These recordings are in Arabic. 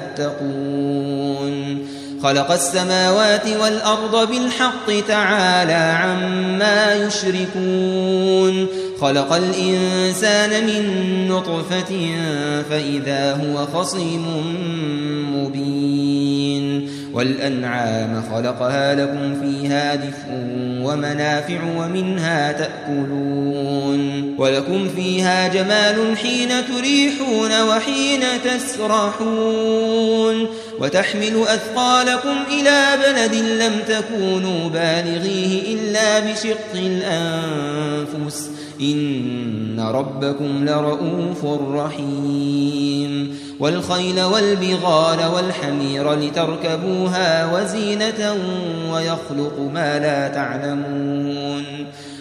فاتقون. خلق السماوات والأرض بالحق تعالى عما يشركون. خلق الإنسان من نطفة فإذا هو خصيم مبين. والأنعام خلقها لكم فيها دفء ومنافع ومنها تأكلون. ولكم فيها جمال حين تريحون وحين تسرحون وتحمل أثقالكم إلى بلد لم تكونوا بالغيه إلا بشق الأنفس إن ربكم لرؤوف رحيم والخيل والبغال والحمير لتركبوها وزينة ويخلق ما لا تعلمون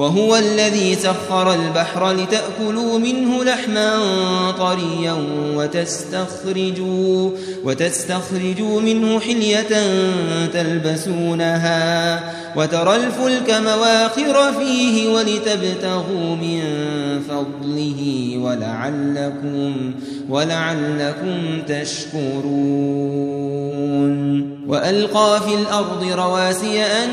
وهو الذي سخر البحر لتأكلوا منه لحما طريا وتستخرجوا, وتستخرجوا منه حلية تلبسونها وترى الفلك مواخر فيه ولتبتغوا من فضله ولعلكم, ولعلكم تشكرون. وألقى في الأرض رواسي أن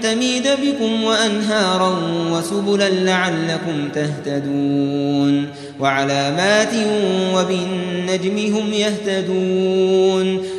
تميد بكم وأنهارا وسبلا لعلكم تهتدون وعلامات وبالنجم هم يهتدون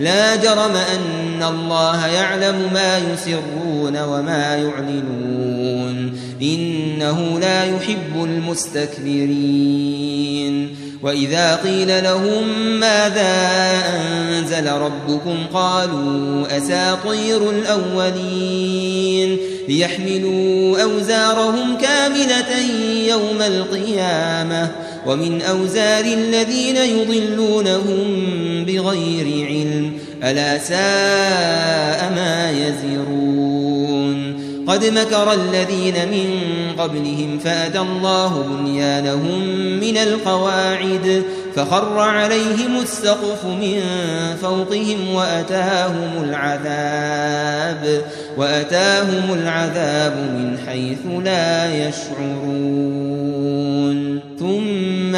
لا جرم أن الله يعلم ما يسرون وما يعلنون. إنه لا يحب المستكبرين. وإذا قيل لهم ماذا أنزل ربكم قالوا أساطير الأولين. ليحملوا أوزارهم كاملة يوم القيامة. ومن أوزار الذين يضلونهم بغير علم ألا ساء ما يزرون. قد مكر الذين من قبلهم فأتى الله بنيانهم من القواعد فخر عليهم السقف من فوقهم وأتاهم العذاب وأتاهم العذاب من حيث لا يشعرون.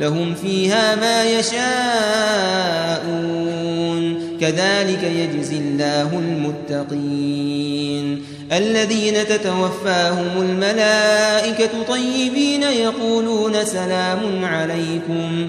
لهم فيها ما يشاءون. كذلك يجزي الله المتقين. الذين تتوفاهم الملائكة طيبين يقولون سلام عليكم.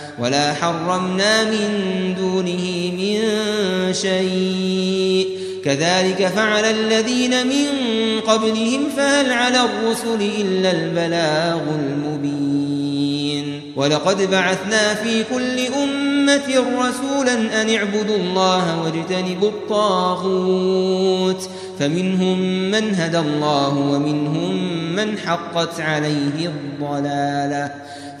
ولا حرمنا من دونه من شيء. كذلك فعل الذين من قبلهم فهل على الرسل إلا البلاغ المبين. ولقد بعثنا في كل أمة رسولا أن اعبدوا الله واجتنبوا الطاغوت. فمنهم من هدى الله ومنهم من حقت عليه الضلالة.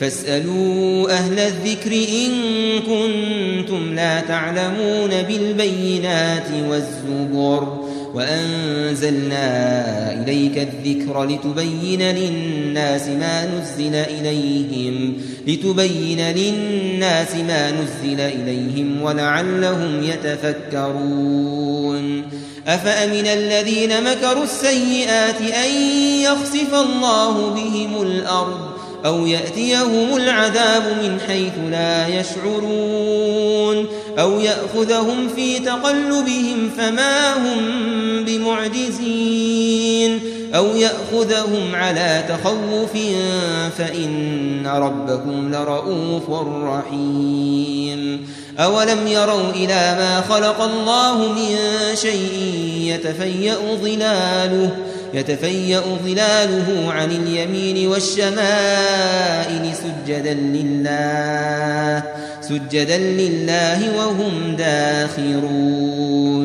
فاسألوا أهل الذكر إن كنتم لا تعلمون بالبينات والزبر وأنزلنا إليك الذكر لتبين للناس ما نزل إليهم لتبين للناس ما نزل إليهم ولعلهم يتفكرون أفأمن الذين مكروا السيئات أن يخسف الله بهم الأرض أو يأتيهم العذاب من حيث لا يشعرون أو يأخذهم في تقلبهم فما هم بمعجزين أو يأخذهم على تخوف فإن ربكم لرؤوف رحيم أولم يروا إلى ما خلق الله من شيء يتفيأ ظلاله يتفيأ ظلاله عن اليمين والشمائل سجدا لله سجدا لله وهم داخرون.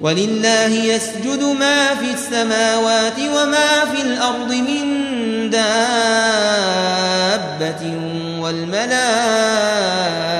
ولله يسجد ما في السماوات وما في الأرض من دابة والملائكة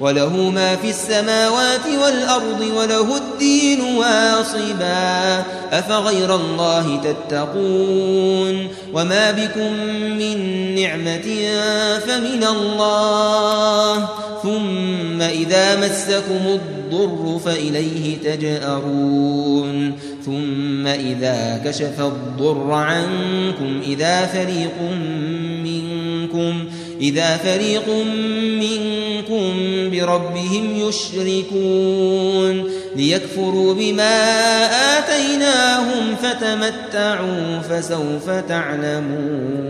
وله ما في السماوات والأرض وله الدين واصبا. أفغير الله تتقون؟ وما بكم من نعمة فمن الله. ثم إذا مسكم الضر فإليه تجأرون. ثم إذا كشف الضر عنكم إذا فريق منكم إذا فريق منكم بربهم يشركون ليكفروا بما آتيناهم فتمتعوا فسوف تعلمون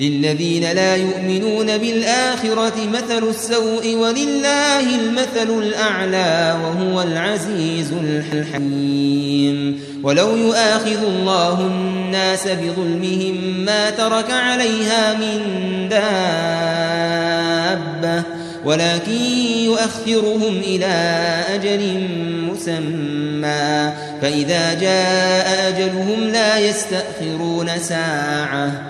للذين لا يؤمنون بالآخرة مثل السوء ولله المثل الأعلى وهو العزيز الحكيم. ولو يؤاخذ الله الناس بظلمهم ما ترك عليها من دابة ولكن يؤخرهم إلى أجل مسمى. فإذا جاء أجلهم لا يستأخرون ساعة.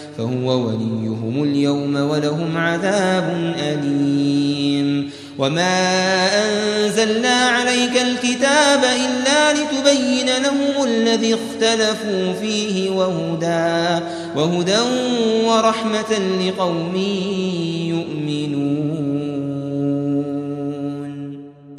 فهو وليهم اليوم ولهم عذاب أليم. وما أنزلنا عليك الكتاب إلا لتبين لهم الذي اختلفوا فيه وهدى وهدى ورحمة لقوم يؤمنون.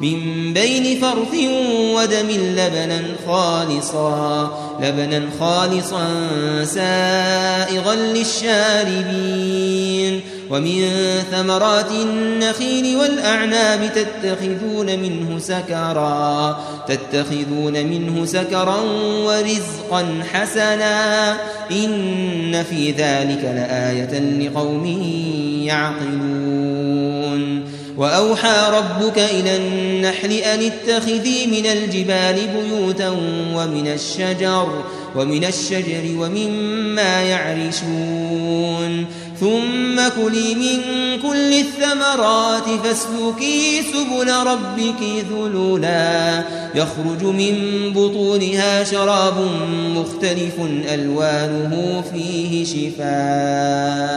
من بين فرث ودم لبنا خالصا لبنا خالصا سائغا للشاربين. ومن ثمرات النخيل والأعناب تتخذون منه سكرا تتخذون منه سكرا ورزقا حسنا. إن في ذلك لآية لقوم يعقلون. وأوحى ربك إلى النحل أن اتخذي من الجبال بيوتا ومن الشجر ومن الشجر ومما يعرشون. ثم كلي من كل الثمرات فاسلكي سبل ربك ذللا يخرج من بطونها شراب مختلف ألوانه فيه شفاء.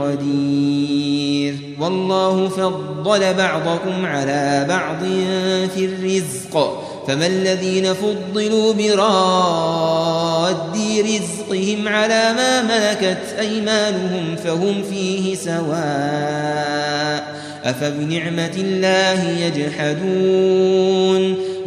قدير. والله فضل بعضكم على بعض في الرزق. فما الذين فضلوا براد رزقهم على ما ملكت أيمانهم فهم فيه سواء. أفبنعمة الله يجحدون.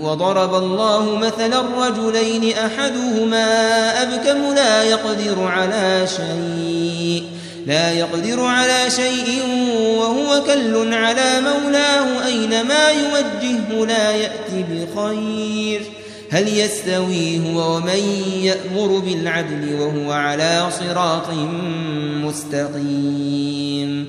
وضرب الله مثلا رجلين أحدهما أبكم لا يقدر على شيء لا يقدر على شيء وهو كل على مولاه أينما يوجهه لا يأتي بخير. هل يستوي هو ومن يأمر بالعدل وهو على صراط مستقيم؟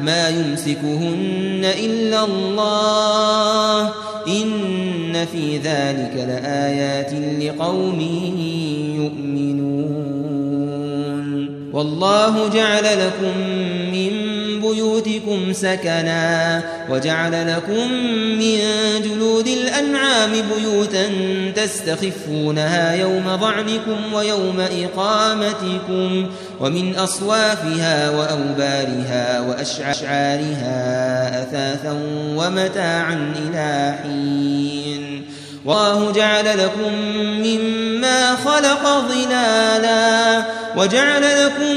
ما يمسكهن إلا الله. إن في ذلك لآيات لقوم يؤمنون. والله جعل لكم من بيوتكم سكنا وجعل لكم من جلود الأنعام بيوتا تستخفونها يوم ضعنكم ويوم إقامتكم ومن أصوافها وأوبارها وأشعارها أثاثا ومتاعا إلى حين والله جعل لكم مما خلق ظلالا وجعل لكم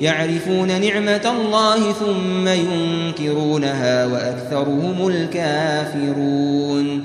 يعرفون نعمة الله ثم ينكرونها وأكثرهم الكافرون.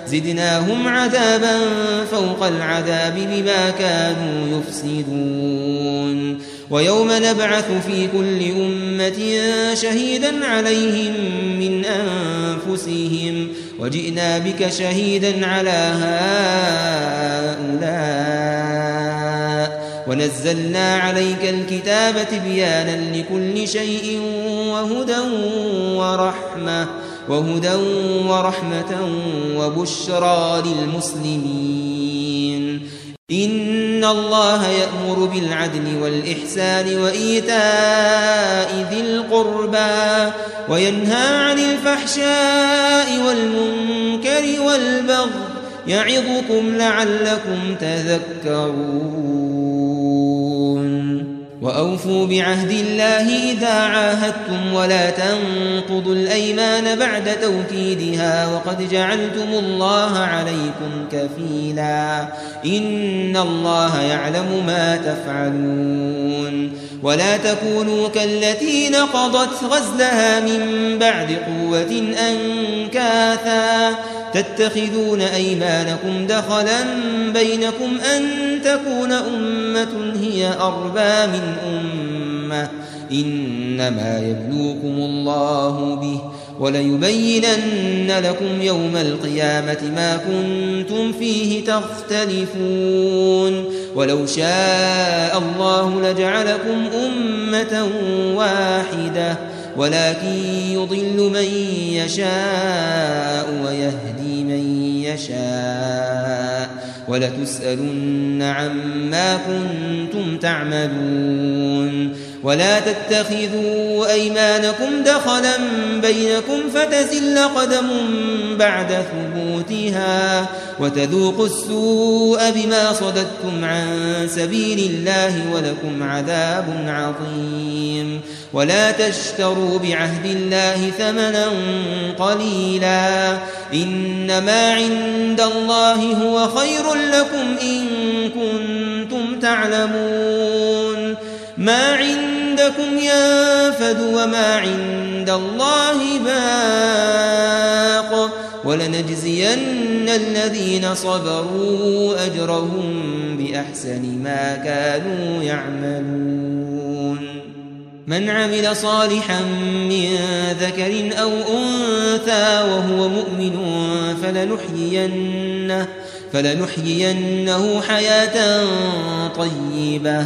زدناهم عذابا فوق العذاب بما كانوا يفسدون. ويوم نبعث في كل أمة شهيدا عليهم من أنفسهم. وجئنا بك شهيدا على هؤلاء. ونزلنا عليك الكتاب تبيانا لكل شيء وهدى ورحمة. وهدى ورحمة وبشرى للمسلمين. إن الله يأمر بالعدل والإحسان وإيتاء ذي القربى وينهى عن الفحشاء والمنكر والبغي يعظكم لعلكم تذكرون. وأوفوا بعهد الله إذا عاهدتم ولا تنقضوا الأيمان بعد توكيدها وقد جعلتم الله عليكم كفيلا. إن الله يعلم ما تفعلون. ولا تكونوا كالتي نقضت غزلها من بعد قوة أنكاثا. تتخذون أيمانكم دخلا بينكم أن تكون أمة هي أربى من أمة. إنما يبلوكم الله به وليبينن لكم يوم القيامة ما كنتم فيه تختلفون. ولو شاء الله لجعلكم أمة واحدة ولكن يضل من يشاء ويهدي من يشاء. ولتسألن عما كنتم تعملون ولا تتخذوا أيمانكم دخلا بينكم فتزل قدم بعد ثبوتها وتذوقوا السوء بما صددتم عن سبيل الله ولكم عذاب عظيم. ولا تشتروا بعهد الله ثمنا قليلا. إنما عند الله هو خير لكم إن كنتم تعلمون. ما عندكم ينفد وما عند الله باق ولنجزين الذين صبروا أجرهم بأحسن ما كانوا يعملون. من عمل صالحا من ذكر أو أنثى وهو مؤمن فلنحيينه, فلنحيينه حياة طيبة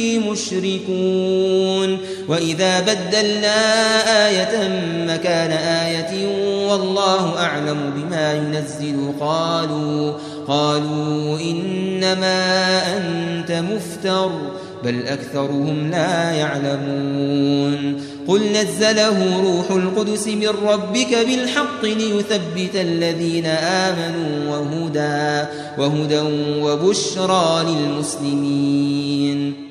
مشركون. وإذا بدلنا آية مكان آية والله أعلم بما ينزل. قالوا قالوا إنما أنت مفتر بل أكثرهم لا يعلمون. قل نزله روح القدس من ربك بالحق ليثبت الذين آمنوا وهدى وهدى وبشرى للمسلمين.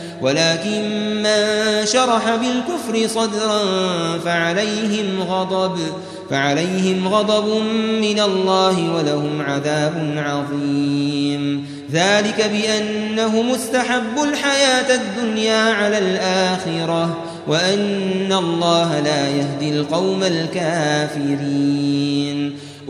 ولكن من شرح بالكفر صدرا فعليهم غضب فعليهم غضب من الله ولهم عذاب عظيم. ذلك بأنه مستحب الحياة الدنيا على الآخرة وأن الله لا يهدي القوم الكافرين.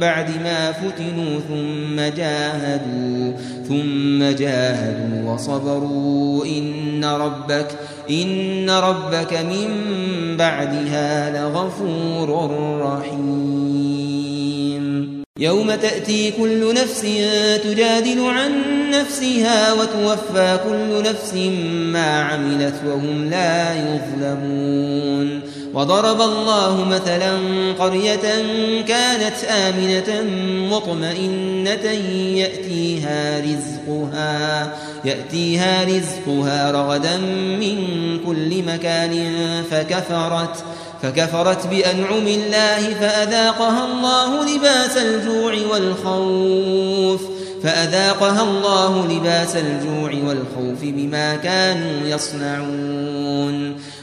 بعد ما فتنوا ثم جاهدوا ثم جاهدوا وصبروا. إن ربك إن ربك من بعدها لغفور رحيم. يوم تأتي كل نفس تجادل عن نفسها وتوفى كل نفس ما عملت وهم لا يظلمون. وضرب الله مثلا قرية كانت آمنة مطمئنة يأتيها رزقها يأتيها رزقها رغدا من كل مكان فكفرت فكفرت بأنعم الله فأذاقها الله لباس الجوع والخوف فأذاقها الله لباس الجوع والخوف بما كانوا يصنعون.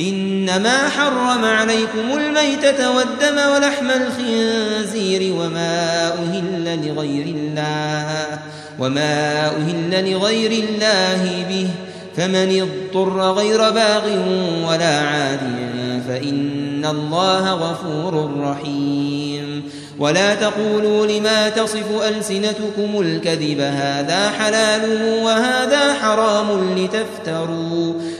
إنما حرم عليكم الميتة والدم ولحم الخنزير وما أهل لغير الله وما أهل لغير الله به فمن اضطر غير باغ ولا عاد فإن الله غفور رحيم. ولا تقولوا لما تصف ألسنتكم الكذب هذا حلال وهذا حرام لتفتروا.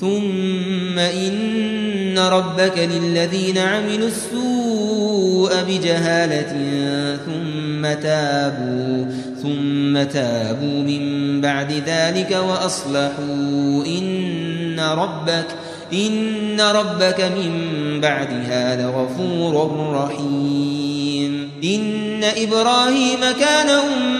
ثم إن ربك للذين عملوا السوء بجهالة ثم تابوا ثم تابوا من بعد ذلك وأصلحوا. إن ربك إن ربك من بعدها لغفور رحيم. إن إبراهيم كان أمة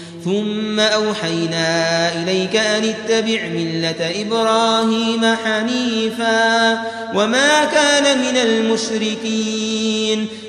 ثم أوحينا إليك أن اتبع ملة إبراهيم حنيفا وما كان من المشركين.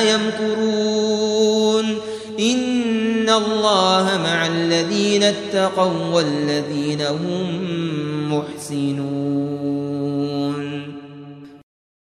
يمكرون. إن الله مع الذين اتقوا والذين هم محسنون.